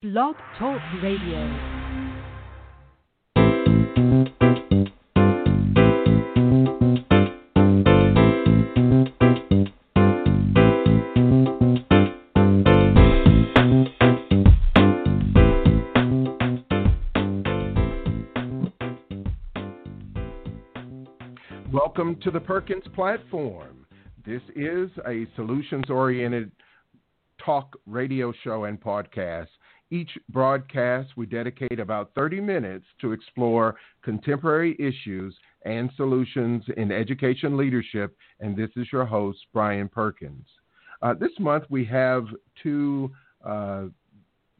Blog Talk Radio. Welcome to the Perkins platform. This is a solutions oriented talk radio show and podcast each broadcast, we dedicate about 30 minutes to explore contemporary issues and solutions in education leadership. And this is your host, Brian Perkins. Uh, this month, we have two uh,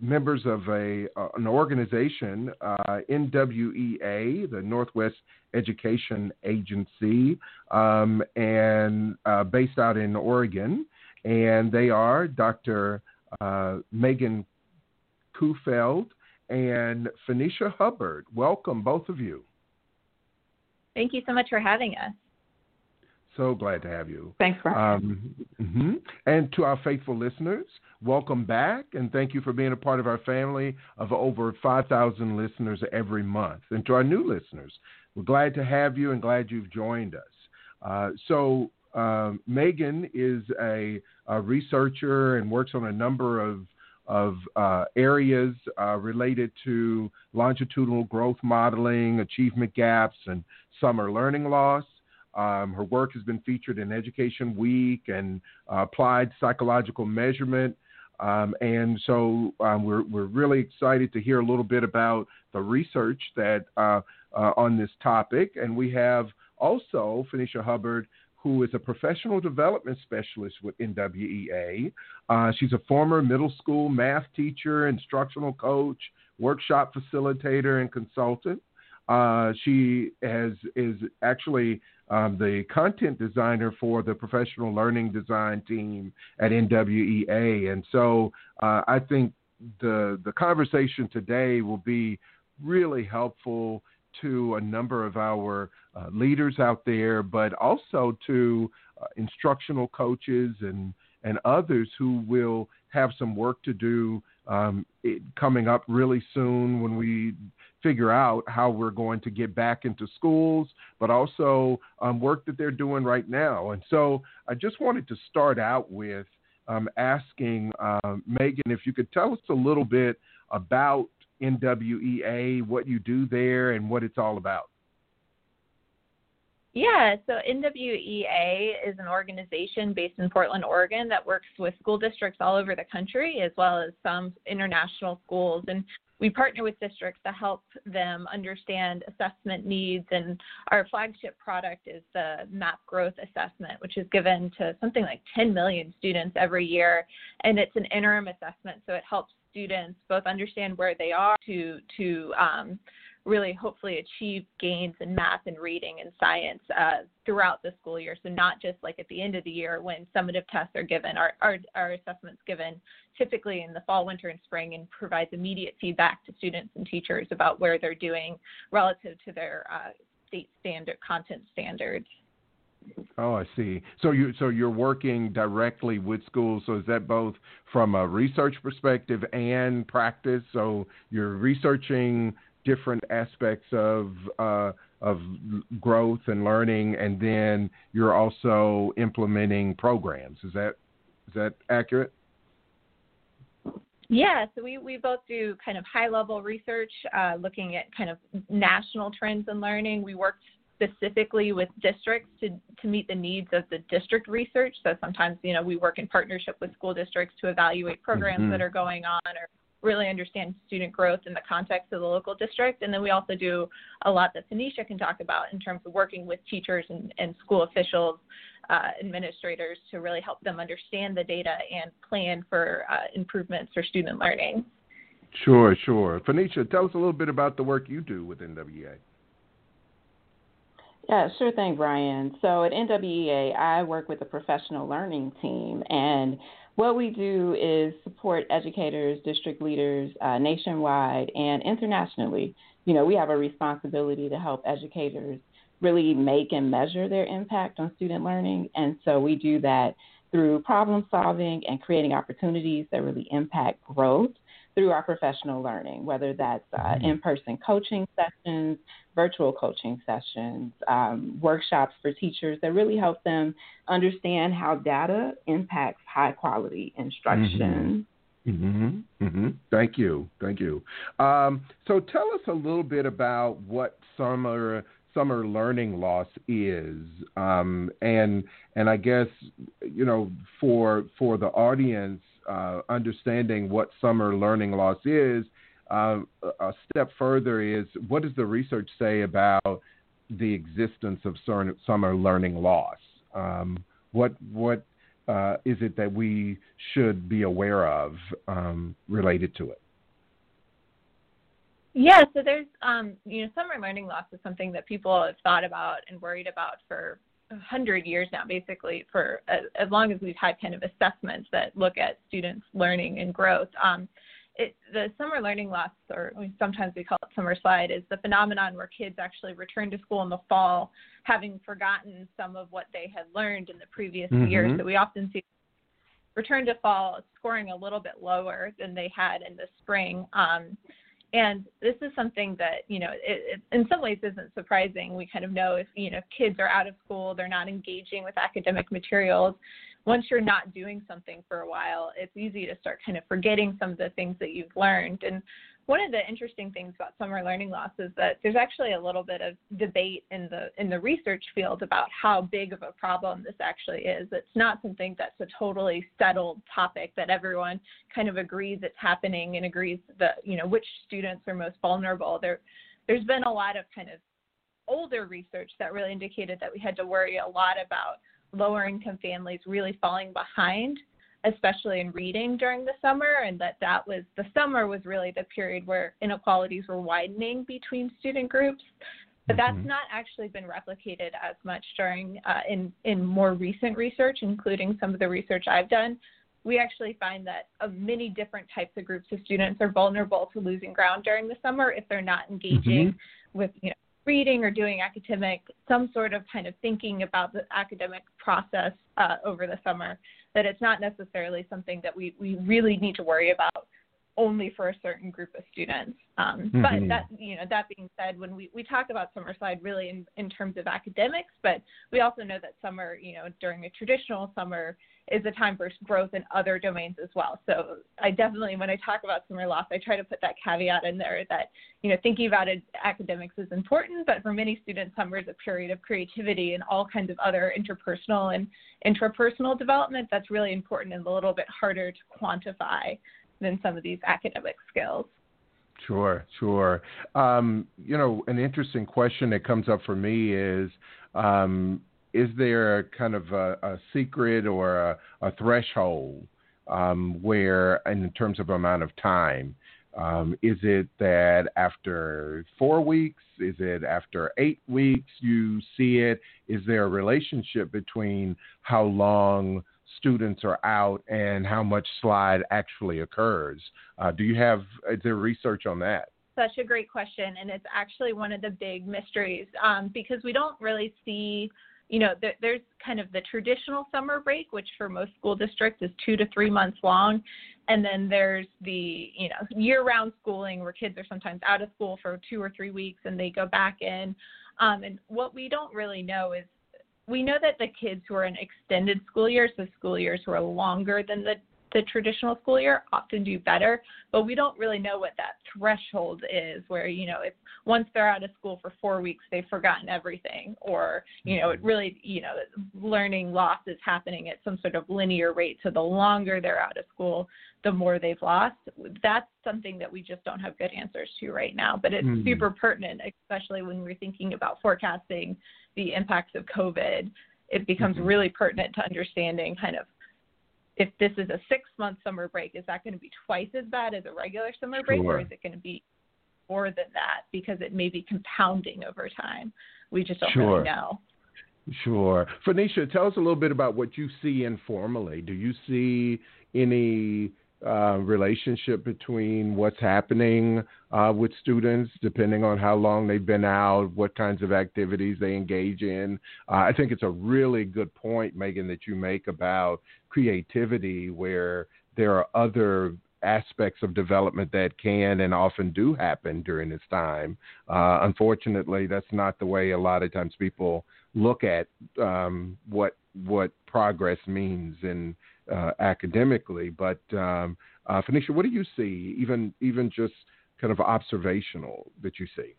members of a, uh, an organization, uh, NWEA, the Northwest Education Agency, um, and uh, based out in Oregon. And they are Dr. Uh, Megan Kuhfeld and Fenesha Hubbard. Welcome, both of you. Thank you so much for having us. So glad to have you. Thanks, Brian. Um, mm-hmm. And to our faithful listeners, welcome back, and thank you for being a part of our family of over 5,000 listeners every month. And to our new listeners, we're glad to have you and glad you've joined us. Uh, so, um, Megan is a, a, researcher and works on a number of of uh, areas uh, related to longitudinal growth modeling, achievement gaps, and summer learning loss. Um, her work has been featured in Education Week and uh, Applied Psychological Measurement. Um, and so um, we're, we're really excited to hear a little bit about the research that uh, uh, on this topic. And we have also Fenesha Hubbard, who is a professional development specialist with NWEA. Uh, she's a former middle school math teacher, instructional coach, workshop facilitator, and consultant. Uh, she has is actually um, the content designer for the professional learning design team at NWEA, and so uh, I think the the conversation today will be really helpful to a number of our uh, leaders out there, but also to uh, instructional coaches and and others who will have some work to do um, it, coming up really soon when we figure out how we're going to get back into schools, but also um, work that they're doing right now. And so I just wanted to start out with um, asking uh, Megan if you could tell us a little bit about NWEA, what you do there, and what it's all about. Yeah, so NWEA is an organization based in Portland, Oregon that works with school districts all over the country as well as some international schools. And we partner with districts to help them understand assessment needs. And our flagship product is the MAP Growth Assessment, which is given to something like 10 million students every year. And it's an interim assessment, so it helps students both understand where they are to to um, really hopefully achieve gains in math and reading and science uh, throughout the school year. So not just like at the end of the year when summative tests are given, our, our, our assessments given typically in the fall, winter, and spring and provides immediate feedback to students and teachers about where they're doing relative to their uh, state standard content standards. Oh, I see. So you so you're working directly with schools. So is that both from a research perspective and practice? So you're researching different aspects of uh, of growth and learning, and then you're also implementing programs. Is that is that accurate? Yeah, so we, we both do kind of high level research, uh, looking at kind of national trends in learning. We work specifically with districts to, to meet the needs of the district research. So sometimes, you know, we work in partnership with school districts to evaluate programs mm-hmm. that are going on or really understand student growth in the context of the local district. And then we also do a lot that Fenesha can talk about in terms of working with teachers and, and school officials, uh, administrators to really help them understand the data and plan for uh, improvements for student learning. Sure, sure. Fenesha, tell us a little bit about the work you do with NWEA. Yeah, sure thing, Brian. So at NWEA, I work with the professional learning team, and what we do is support educators, district leaders uh, nationwide and internationally. You know, we have a responsibility to help educators really make and measure their impact on student learning. And so we do that through problem solving and creating opportunities that really impact growth through our professional learning, whether that's uh, mm-hmm. in person coaching sessions, virtual coaching sessions, um, workshops for teachers that really help them understand how data impacts high quality instruction. Mm-hmm. Mm-hmm. Mm-hmm. Thank you. Thank you. Um, so tell us a little bit about what summer summer learning loss is, um, and and I guess you know for for the audience, uh, understanding what summer learning loss is. Uh, a step further is what does the research say about the existence of summer learning loss? Um, what what uh, is it that we should be aware of um, related to it? Yeah, so there's, um, you know, summer learning loss is something that people have thought about and worried about for hundred years now, basically, for as, as, long as we've had kind of assessments that look at students' learning and growth. Um, it, the summer learning loss, or sometimes we call it summer slide, is the phenomenon where kids actually return to school in the fall having forgotten some of what they had learned in the previous mm-hmm. year. So we often see return to fall scoring a little bit lower than they had in the spring. Um, and this is something that you know it, it, in some ways isn't surprising. We kind of know if you know kids are out of school they're not engaging with academic materials. Once you're not doing something for a while it's easy to start kind of forgetting some of the things that you've learned. And one of the interesting things about summer learning loss is that there's actually a little bit of debate in the in the research field about how big of a problem this actually is. It's not something that's a totally settled topic that everyone kind of agrees it's happening and agrees that you know which students are most vulnerable. There there's been a lot of kind of older research that really indicated that we had to worry a lot about lower income families really falling behind especially in reading during the summer, and that that was the summer was really the period where inequalities were widening between student groups. But that's mm-hmm. not actually been replicated as much during uh, in in more recent research, including some of the research I've done. We actually find that uh, many different types of groups of students are vulnerable to losing ground during the summer if they're not engaging mm-hmm. with you know reading or doing academic, some sort of kind of thinking about the academic process uh, over the summer that it's not necessarily something that we, we really need to worry about only for a certain group of students. Um, mm-hmm. But that you know that being said, when we, we talk about summer slide really in, in terms of academics, but we also know that summer you know during a traditional summer is a time for growth in other domains as well. So I definitely, when I talk about summer loss, I try to put that caveat in there that, you know, thinking about it, academics is important, but for many students, summer is a period of creativity and all kinds of other interpersonal and intrapersonal development that's really important and a little bit harder to quantify than some of these academic skills. Sure, sure. Um, you know, an interesting question that comes up for me is um, is there a kind of a, a secret or a, a threshold um, where, in terms of amount of time, um, is it that after four weeks? Is it after eight weeks you see it? Is there a relationship between how long students are out and how much slide actually occurs? Uh, do you have is there research on that? Such a great question, and it's actually one of the big mysteries um, because we don't really see you know, there, there's kind of the traditional summer break, which for most school districts is two to three months long. And then there's the, you know, year round schooling where kids are sometimes out of school for two or three weeks and they go back in. Um, and what we don't really know is we know that the kids who are in extended school years, so school years who are longer than the the traditional school year often do better, but we don't really know what that threshold is where, you know, if once they're out of school for four weeks, they've forgotten everything, or, you know, it mm-hmm. really, you know, learning loss is happening at some sort of linear rate. So the longer they're out of school, the more they've lost. That's something that we just don't have good answers to right now, but it's mm-hmm. super pertinent, especially when we're thinking about forecasting the impacts of COVID. It becomes mm-hmm. really pertinent to understanding kind of if this is a six month summer break, is that going to be twice as bad as a regular summer break, sure. or is it going to be more than that because it may be compounding over time? We just don't sure. really know. Sure. Fenesha, tell us a little bit about what you see informally. Do you see any uh, relationship between what's happening uh, with students, depending on how long they've been out, what kinds of activities they engage in. Uh, I think it's a really good point, Megan, that you make about creativity, where there are other aspects of development that can and often do happen during this time. Uh, unfortunately, that's not the way a lot of times people look at um, what what progress means in uh, academically. But um, uh, Fenesha, what do you see, even even just kind of observational that you see?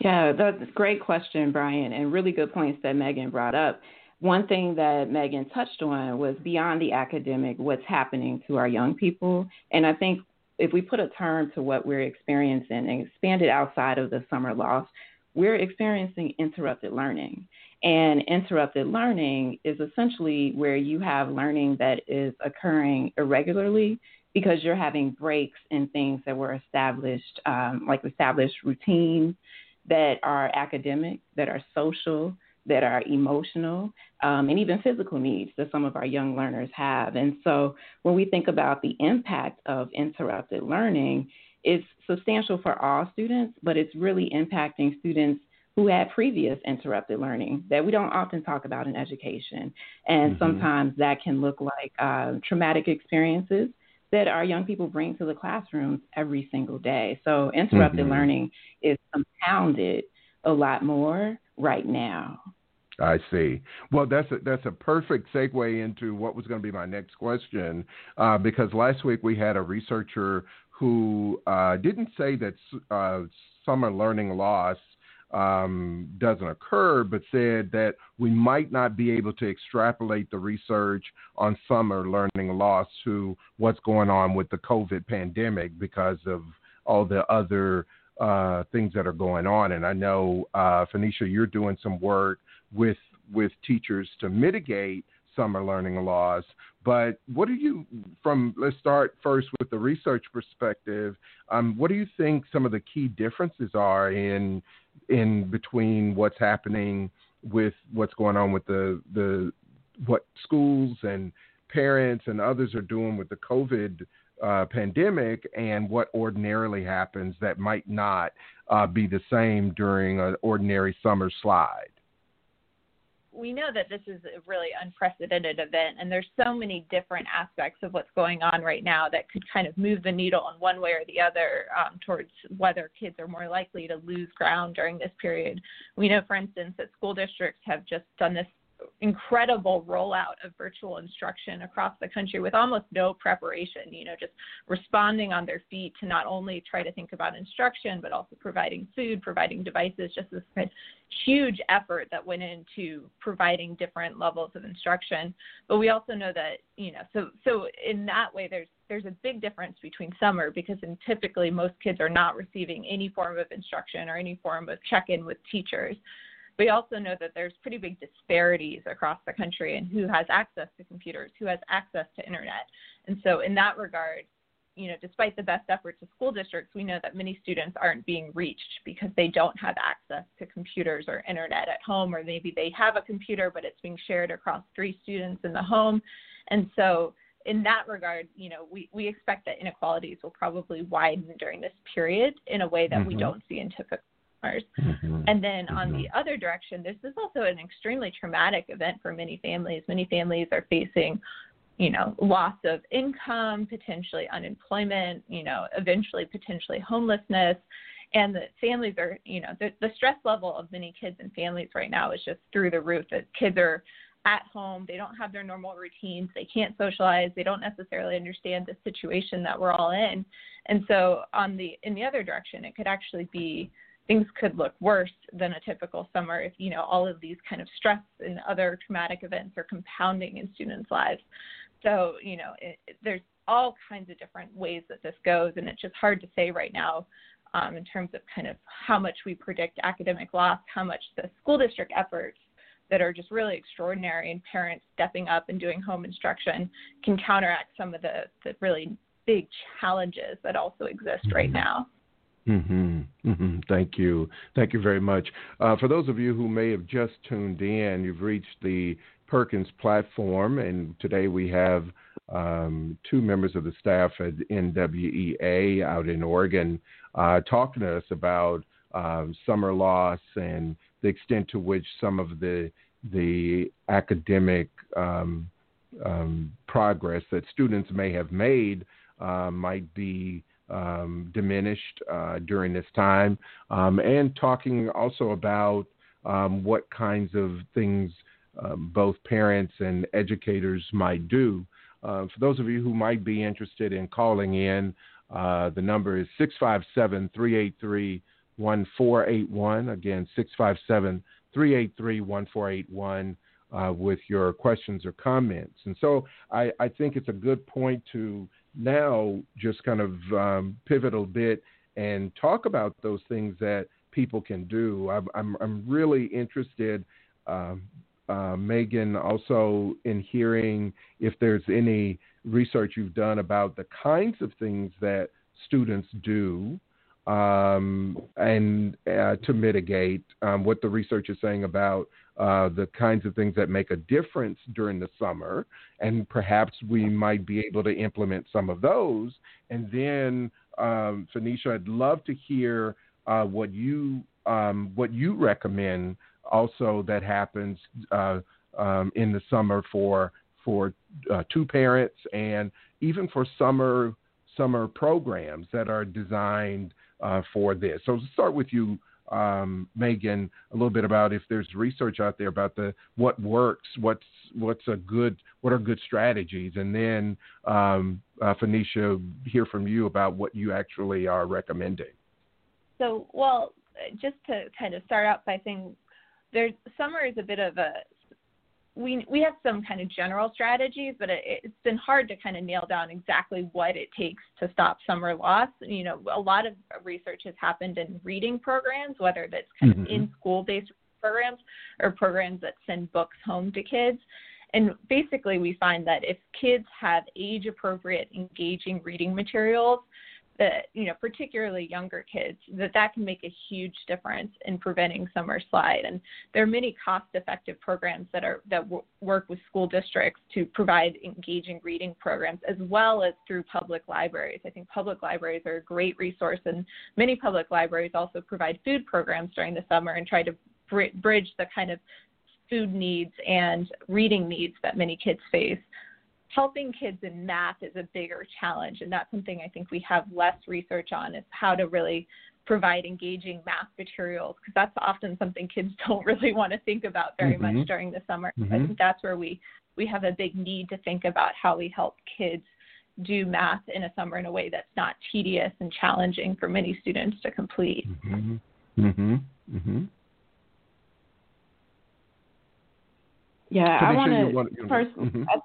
Yeah, that's a great question, Brian, and really good points that Megan brought up. One thing that Megan touched on was beyond the academic, what's happening to our young people. And I think if we put a term to what we're experiencing and expand it outside of the summer loss, we're experiencing interrupted learning. And interrupted learning is essentially where you have learning that is occurring irregularly because you're having breaks in things that were established, um, like established routines that are academic, that are social, that are emotional, um, and even physical needs that some of our young learners have. And so when we think about the impact of interrupted learning, it's substantial for all students, but it's really impacting students who had previous interrupted learning that we don't often talk about in education. And mm-hmm. sometimes that can look like uh, traumatic experiences that our young people bring to the classrooms every single day. So interrupted mm-hmm. learning is compounded a lot more right now. I see. Well, that's a, that's a perfect segue into what was going to be my next question, uh, because last week we had a researcher who uh, didn't say that uh, summer learning loss um, doesn't occur, but said that we might not be able to extrapolate the research on summer learning loss to what's going on with the COVID pandemic because of all the other uh, things that are going on. And I know, uh, Fenesha, you're doing some work with with teachers to mitigate summer learning loss. But what do you, from let's start first with the research perspective. Um, what do you think some of the key differences are in in between what's happening with what's going on with the the what schools and parents and others are doing with the COVID uh, pandemic and what ordinarily happens that might not uh, be the same during an ordinary summer slide we know that this is a really unprecedented event, and there's so many different aspects of what's going on right now that could kind of move the needle in one way or the other um, towards whether kids are more likely to lose ground during this period. We know, for instance, that school districts have just done this incredible rollout of virtual instruction across the country with almost no preparation, you know, just responding on their feet to not only try to think about instruction, but also providing food, providing devices, just this huge effort that went into providing different levels of instruction. But we also know that, you know, so so in that way there's there's a big difference between summer because in typically most kids are not receiving any form of instruction or any form of check-in with teachers we also know that there's pretty big disparities across the country in who has access to computers, who has access to internet. And so, in that regard, you know, despite the best efforts of school districts, we know that many students aren't being reached because they don't have access to computers or internet at home, or maybe they have a computer, but it's being shared across three students in the home. And so, in that regard, you know, we, we expect that inequalities will probably widen during this period in a way that mm-hmm. we don't see in typical Mm-hmm. And then on mm-hmm. the other direction, this is also an extremely traumatic event for many families. Many families are facing, you know, loss of income, potentially unemployment, you know, eventually potentially homelessness. And the families are, you know, the, the stress level of many kids and families right now is just through the roof. That kids are at home, they don't have their normal routines, they can't socialize, they don't necessarily understand the situation that we're all in. And so on the in the other direction, it could actually be things could look worse than a typical summer if you know all of these kind of stress and other traumatic events are compounding in students' lives. So you know it, it, there's all kinds of different ways that this goes, and it's just hard to say right now um, in terms of kind of how much we predict academic loss, how much the school district efforts that are just really extraordinary and parents stepping up and doing home instruction can counteract some of the, the really big challenges that also exist right mm-hmm. now. Mm-hmm. Mm-hmm. Thank you. Thank you very much. Uh, for those of you who may have just tuned in, you've reached the Perkins platform, and today we have um, two members of the staff at NWEA out in Oregon uh, talking to us about um, summer loss and the extent to which some of the the academic um, um, progress that students may have made uh, might be um, diminished uh, during this time, um, and talking also about um, what kinds of things um, both parents and educators might do. Uh, for those of you who might be interested in calling in, uh, the number is 657 383 1481. Again, 657 383 1481 uh, with your questions or comments. And so I, I, think it's a good point to now just kind of um, pivot a bit and talk about those things that people can do. I'm, I'm, I'm really interested, uh, uh, Megan, also in hearing if there's any research you've done about the kinds of things that students do um, and uh, to mitigate um, what the research is saying about uh, the kinds of things that make a difference during the summer, and perhaps we might be able to implement some of those. And then, um, Fenesha, I'd love to hear uh, what you um, what you recommend also that happens uh, um, in the summer for for uh, two parents and even for summer summer programs that are designed uh, for this. So, start with you, um, Megan, a little bit about if there's research out there about the what works, what's what's a good, what are good strategies, and then um, uh, Fenesha, hear from you about what you actually are recommending. So, well, just to kind of start out by saying, there's summer is a bit of a we we have some kind of general strategies, but it, has been hard to kind of nail down exactly what it takes to stop summer loss. You know, a lot of research has happened in reading programs, whether that's kind mm-hmm. of in school based programs or programs that send books home to kids. And basically, we find that if kids have age appropriate, engaging reading materials, that you know particularly younger kids that that can make a huge difference in preventing summer slide. And there are many cost effective programs that are that w- work with school districts to provide engaging reading programs as well as through public libraries. I think public libraries are a great resource and many public libraries also provide food programs during the summer and try to br- bridge the kind of food needs and reading needs that many kids face helping kids in math is a bigger challenge, and that's something I think we have less research on is how to really provide engaging math materials because that's often something kids don't really want to think about very mm-hmm. much during the summer. Mm-hmm. I think that's where we we have a big need to think about how we help kids do math in a summer in a way that's not tedious and challenging for many students to complete. Mm-hmm. Yeah, I want to 1st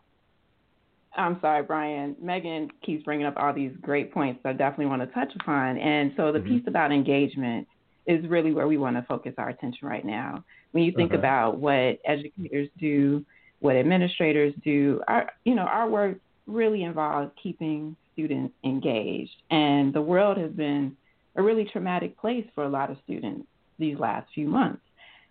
I'm sorry, Brian. Megan keeps bringing up all these great points that I definitely want to touch upon. And so the mm-hmm. piece about engagement is really where we want to focus our attention right now. When you think uh-huh. about what educators do, what administrators do, our you know, our work really involves keeping students engaged. And the world has been a really traumatic place for a lot of students these last few months.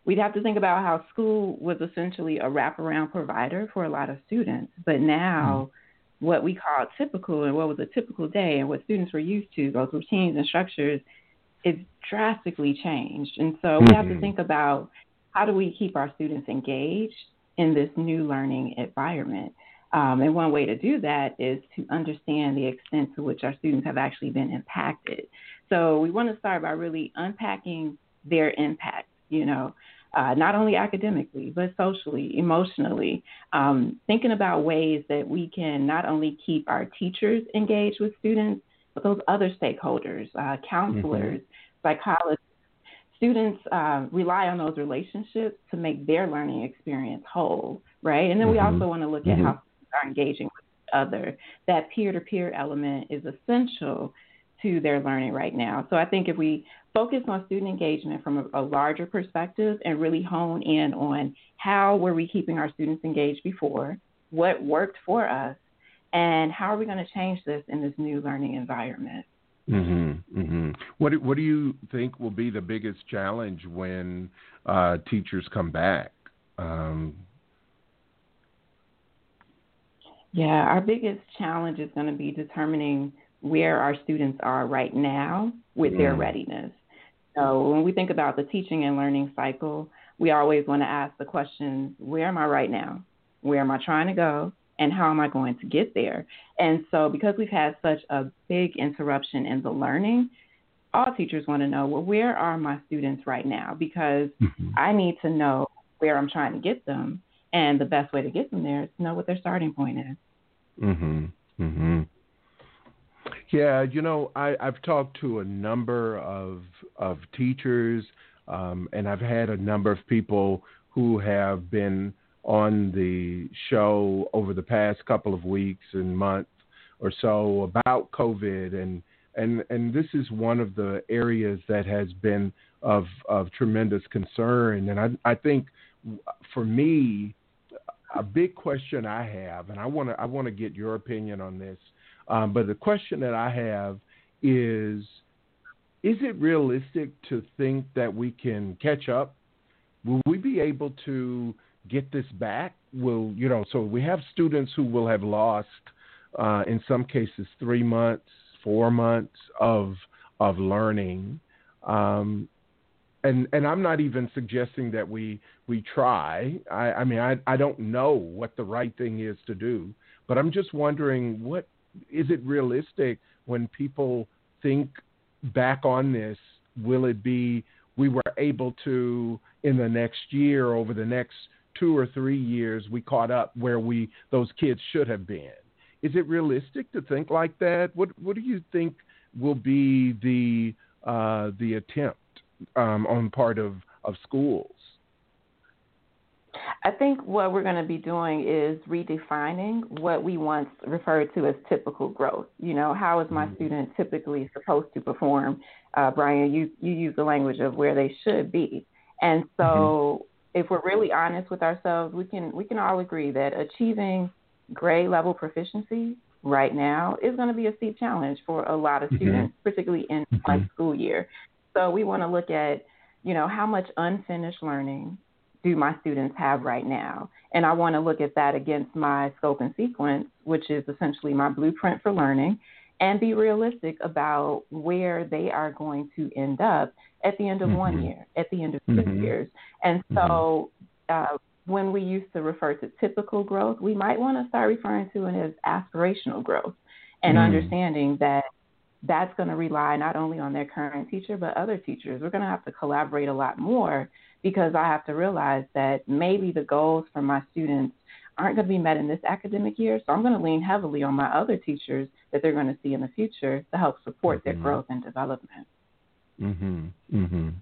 We'd have to think about how school was essentially a wraparound provider for a lot of students, but now mm-hmm. what we call typical and what was a typical day and what students were used to, those routines and structures, it's drastically changed. And so mm-hmm. we have to mm-hmm. think about how do we keep our students engaged in this new learning environment. Um, and one way to do that is to understand the extent to which our students have actually been impacted. So we want to start by really unpacking their impact. You know, uh, not only academically, but socially, emotionally, um, thinking about ways that we can not only keep our teachers engaged with students, but those other stakeholders, uh, counselors, mm-hmm. psychologists. Students uh, rely on those relationships to make their learning experience whole, right? And then mm-hmm. we also want to look mm-hmm. at how students are engaging with each other. That peer to peer element is essential to their learning right now. So I think if we focus on student engagement from a, a, larger perspective and really hone in on how were we keeping our students engaged before, what worked for us, and how are we going to change this in this new learning environment. Mm-hmm, mm-hmm. What What do you think will be the biggest challenge when uh, teachers come back? Um, yeah, our biggest challenge is going to be determining where our students are right now with mm. their readiness. So when we think about the teaching and learning cycle, we always want to ask the question, where am I right now? Where am I trying to go? and how am I going to get there? And so, because we've had such a big interruption in the learning, all teachers want to know well, where are my students right now? Because mm-hmm. I need to know where I'm trying to get them. And the best way to get them there is to know what their starting point is. Mhm. Mhm. Yeah, you know, I, I've talked to a number of of teachers, um, and I've had a number of people who have been on the show over the past couple of weeks and months or so about COVID, and and and this is one of the areas that has been of of tremendous concern, and I I think for me a big question I have, and I want to I want to get your opinion on this. Um, but the question that I have is: Is it realistic to think that we can catch up? Will we be able to get this back? Will you know? So we have students who will have lost, uh, in some cases, three months, four months of of learning. Um, and and I'm not even suggesting that we we try. I, I mean, I I don't know what the right thing is to do, but I'm just wondering what is it realistic when people think back on this? Will it be we were able to in the next year, over the next two or three years, we caught up where we those kids should have been? Is it realistic to think like that? What what do you think will be the uh, the attempt? um, on part of, of schools? I think what we're going to be doing is redefining what we once referred to as typical growth. You know, how is my mm-hmm. student typically supposed to perform? Uh, Brian, you, you use the language of where they should be. And so mm-hmm. if we're really honest with ourselves, we can we can all agree that achieving grade level proficiency right now is going to be a steep challenge for a lot of mm-hmm. students, particularly in mm-hmm. one school year. So we want to look at, you know, how much unfinished learning do my students have right now? And I want to look at that against my scope and sequence, which is essentially my blueprint for learning, and be realistic about where they are going to end up at the end of mm-hmm. one year, at the end of 2 mm-hmm. years. And so mm-hmm. uh, when we used to refer to typical growth, we might want to start referring to it as aspirational growth and mm. understanding that that's going to rely not only on their current teacher, but other teachers. We're going to have to collaborate a lot more because I have to realize that maybe the goals for my students aren't going to be met in this academic year. So I'm going to lean heavily on my other teachers that they're going to see in the future to help support mm-hmm. their growth and development. Mhm. Mhm.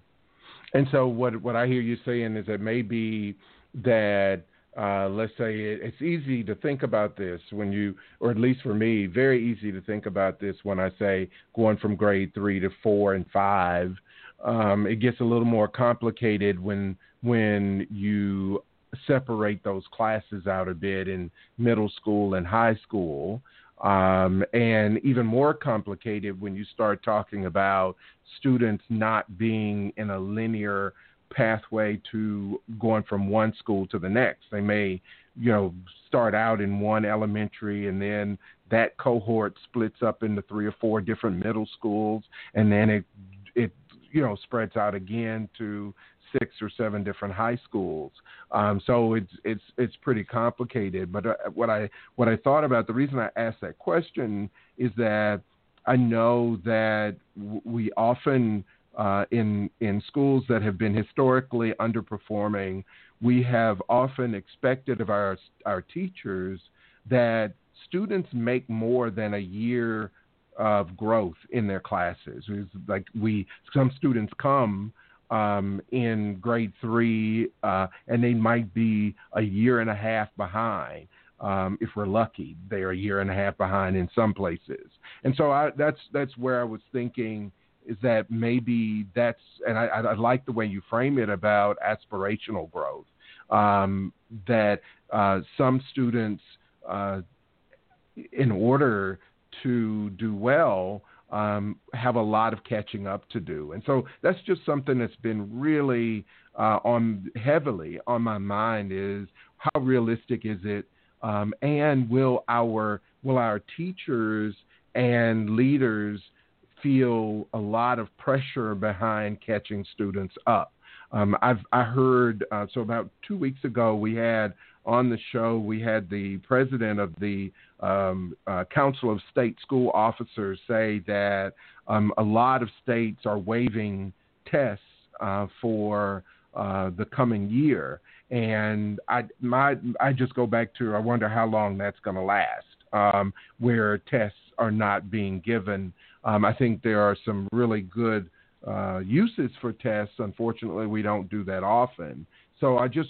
And so what what I hear you saying is that maybe that uh, let's say it, it's easy to think about this when you, or at least for me, very easy to think about this when I say going from grade three to four and five. Um, it gets a little more complicated when when you separate those classes out a bit in middle school and high school. Um, and even more complicated when you start talking about students not being in a linear pathway to going from one school to the next. They may, you know, start out in one elementary and then that cohort splits up into three or four different middle schools and then it it you know spreads out again to six or seven different high schools. Um, so it's it's it's pretty complicated. But uh, what I what I thought about the reason I asked that question is that I know that w- we often uh, in in schools that have been historically underperforming, we have often expected of our our teachers that students make more than a year of growth in their classes. It's like we some students come um, in grade three uh, and they might be a year and a half behind. Um, if we're lucky, they are a year and a half behind in some places, and so I, that's that's where I was thinking is that maybe that's, and I, I like the way you frame it about aspirational growth. Um, that uh, some students, uh, in order to do well, um, have a lot of catching up to do, and so that's just something that's been really uh, on heavily on my mind is how realistic is it, um, and will our will our teachers and leaders feel a lot of pressure behind catching students up. Um, I've I heard uh, so about two weeks ago we had on the show, we had the president of the um, uh, Council of State School Officers say that um, a lot of states are waiving tests uh, for uh, the coming year, and I my I just go back to I wonder how long that's going to last, um, where tests are not being given. Um, I think there are some really good uh, uses for tests. Unfortunately, we don't do that often. So I just,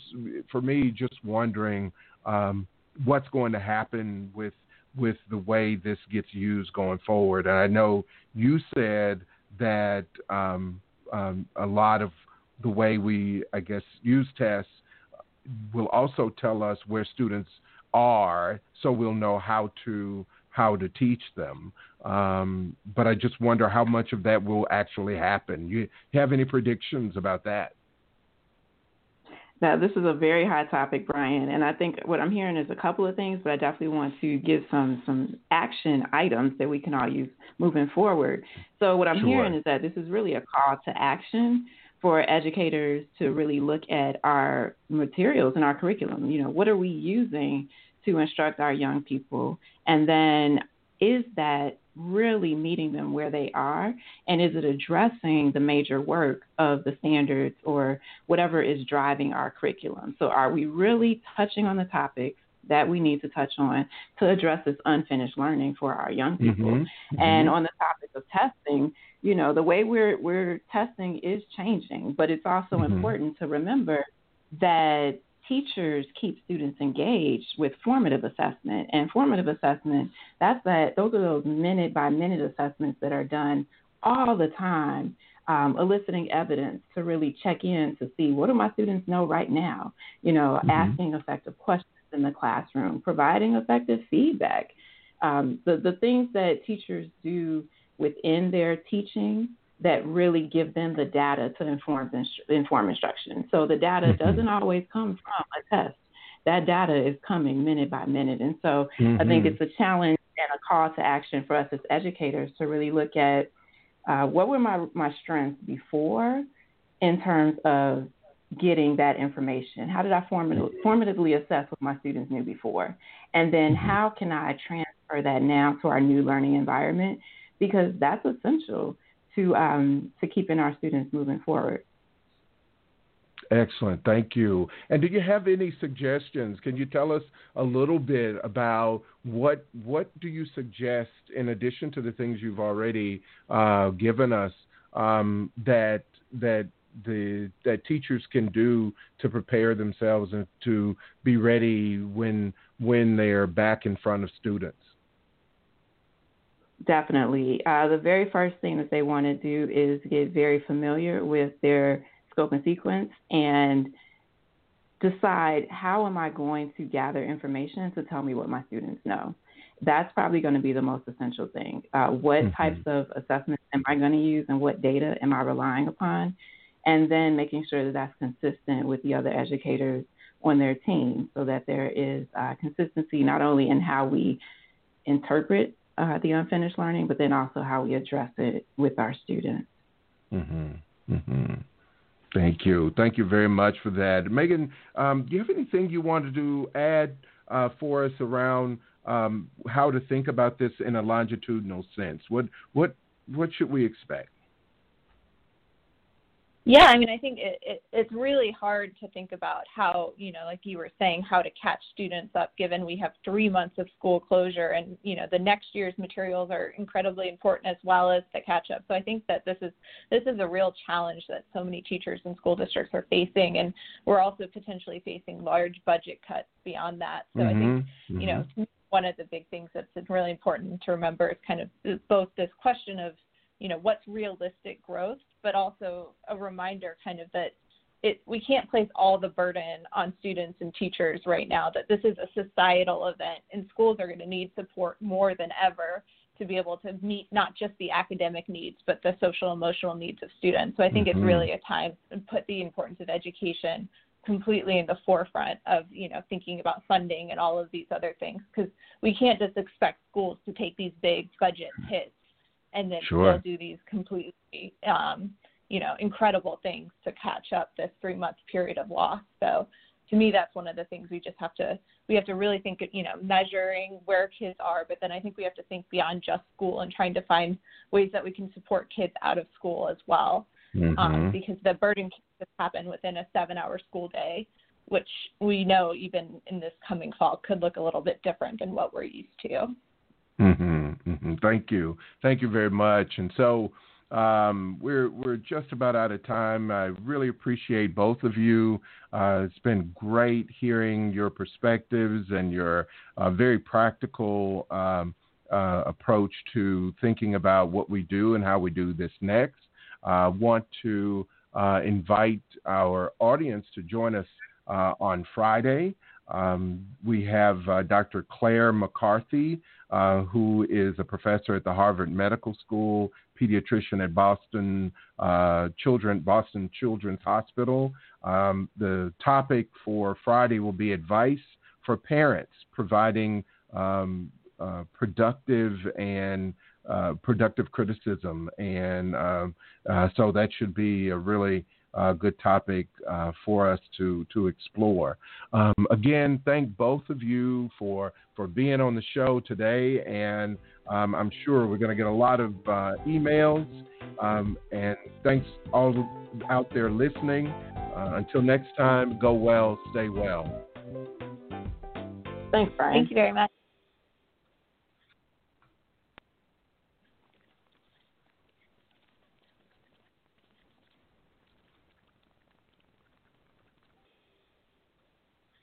for me, just wondering um, what's going to happen with with the way this gets used going forward. And I know you said that um, um, a lot of the way we, I guess, use tests will also tell us where students are, so we'll know how to how to teach them. Um, but I just wonder how much of that will actually happen. You have any predictions about that? Now, this is a very hot topic, Brian, and I think what I'm hearing is a couple of things, but I definitely want to give some some action items that we can all use moving forward. So, what I'm sure. hearing is that this is really a call to action for educators to really look at our materials and our curriculum. You know, what are we using to instruct our young people, and then is that really meeting them where they are? And is it addressing the major work of the standards or whatever is driving our curriculum? So, are we really touching on the topics that we need to touch on to address this unfinished learning for our young people? Mm-hmm. Mm-hmm. And on the topic of testing, you know, the way we're we're testing is changing, but it's also Mhm. important to remember that teachers keep students engaged with formative assessment. And formative assessment that's that those are those minute by minute assessments that are done all the time um, eliciting evidence to really check in to see what do my students know right now? You know Mhm. asking effective questions in the classroom providing effective feedback. Um, the, the things that teachers do within their teaching that really give them the data to inform inform instruction. So the data Mhm. doesn't always come from a test. That data is coming minute by minute, and so I think Mhm. it's a challenge and a call to action for us as educators to really look at uh, what were my my strengths before, in terms of getting that information. How did I formative, formatively assess what my students knew before, and then Mhm. how can I transfer that now to our new learning environment? Because that's essential to um, to keeping our students moving forward. Excellent, thank you. And do you have any suggestions? Can you tell us a little bit about what what do you suggest in addition to the things you've already uh, given us um, that that the that teachers can do to prepare themselves and to be ready when when they are back in front of students? Definitely. Uh, the very first thing that they want to do is get very familiar with their scope and sequence and decide how am I going to gather information to tell me what my students know. That's probably going to be the most essential thing. Uh, what Mhm. types of assessments am I going to use and what data am I relying upon? And then making sure that that's consistent with the other educators on their team so that there is uh, consistency not only in how we interpret uh, the unfinished learning, but then also how we address it with our students. Mm-hmm. Mm-hmm. Thank you. Thank you very much for that. Megan, um, do you have anything you wanted to add uh, for us around um, how to think about this in a longitudinal sense? What what what should we expect? Yeah, I mean, I think it, it, it's really hard to think about how, you know, like you were saying, how to catch students up given we have three months of school closure and, you know, the next year's materials are incredibly important as well as the catch up. So I think that this is this is a real challenge that so many teachers and school districts are facing and we're also potentially facing large budget cuts beyond that. So I think, Mhm. you know, one of the big things that's really important to remember is kind of both this question of you know what's realistic growth but also a reminder kind of that it we can't place all the burden on students and teachers right now that this is a societal event and schools are going to need support more than ever to be able to meet not just the academic needs but the social emotional needs of students so i think Mhm. it's really a time to put the importance of education completely in the forefront of you know thinking about funding and all of these other things because we can't just expect schools to take these big budget hits and then Sure. still do these completely um, you know incredible things to catch up this three month period of loss so to me that's one of the things we just have to we have to really think you know measuring where kids are but then i think we have to think beyond just school and trying to find ways that we can support kids out of school as well um, mm-hmm. um, because the burden can happen within a seven hour school day which we know even in this coming fall could look a little bit different than what we're used to mm-hmm. Thank you thank you very much and so um, we're we're just about out of time. I really appreciate both of you. Uh, it's been great hearing your perspectives and your uh, very practical um, uh, approach to thinking about what we do and how we do this next. I want to uh, invite our audience to join us uh, on Friday. Um, we have uh, Dr. Claire McCarthy, uh, who is a professor at the Harvard Medical School, pediatrician at Boston uh, Children Boston Children's Hospital. Um, the topic for Friday will be advice for parents, providing um, uh, productive and uh, productive criticism, and um, so that should be a really uh, good topic uh, for us to to explore. Um, again, thank both of you for for being on the show today, and um, I'm sure we're going to get a lot of uh, emails. Um, and thanks all out there listening. Uh, until next time, go well, stay well. Thanks, Brian. Thank you very much.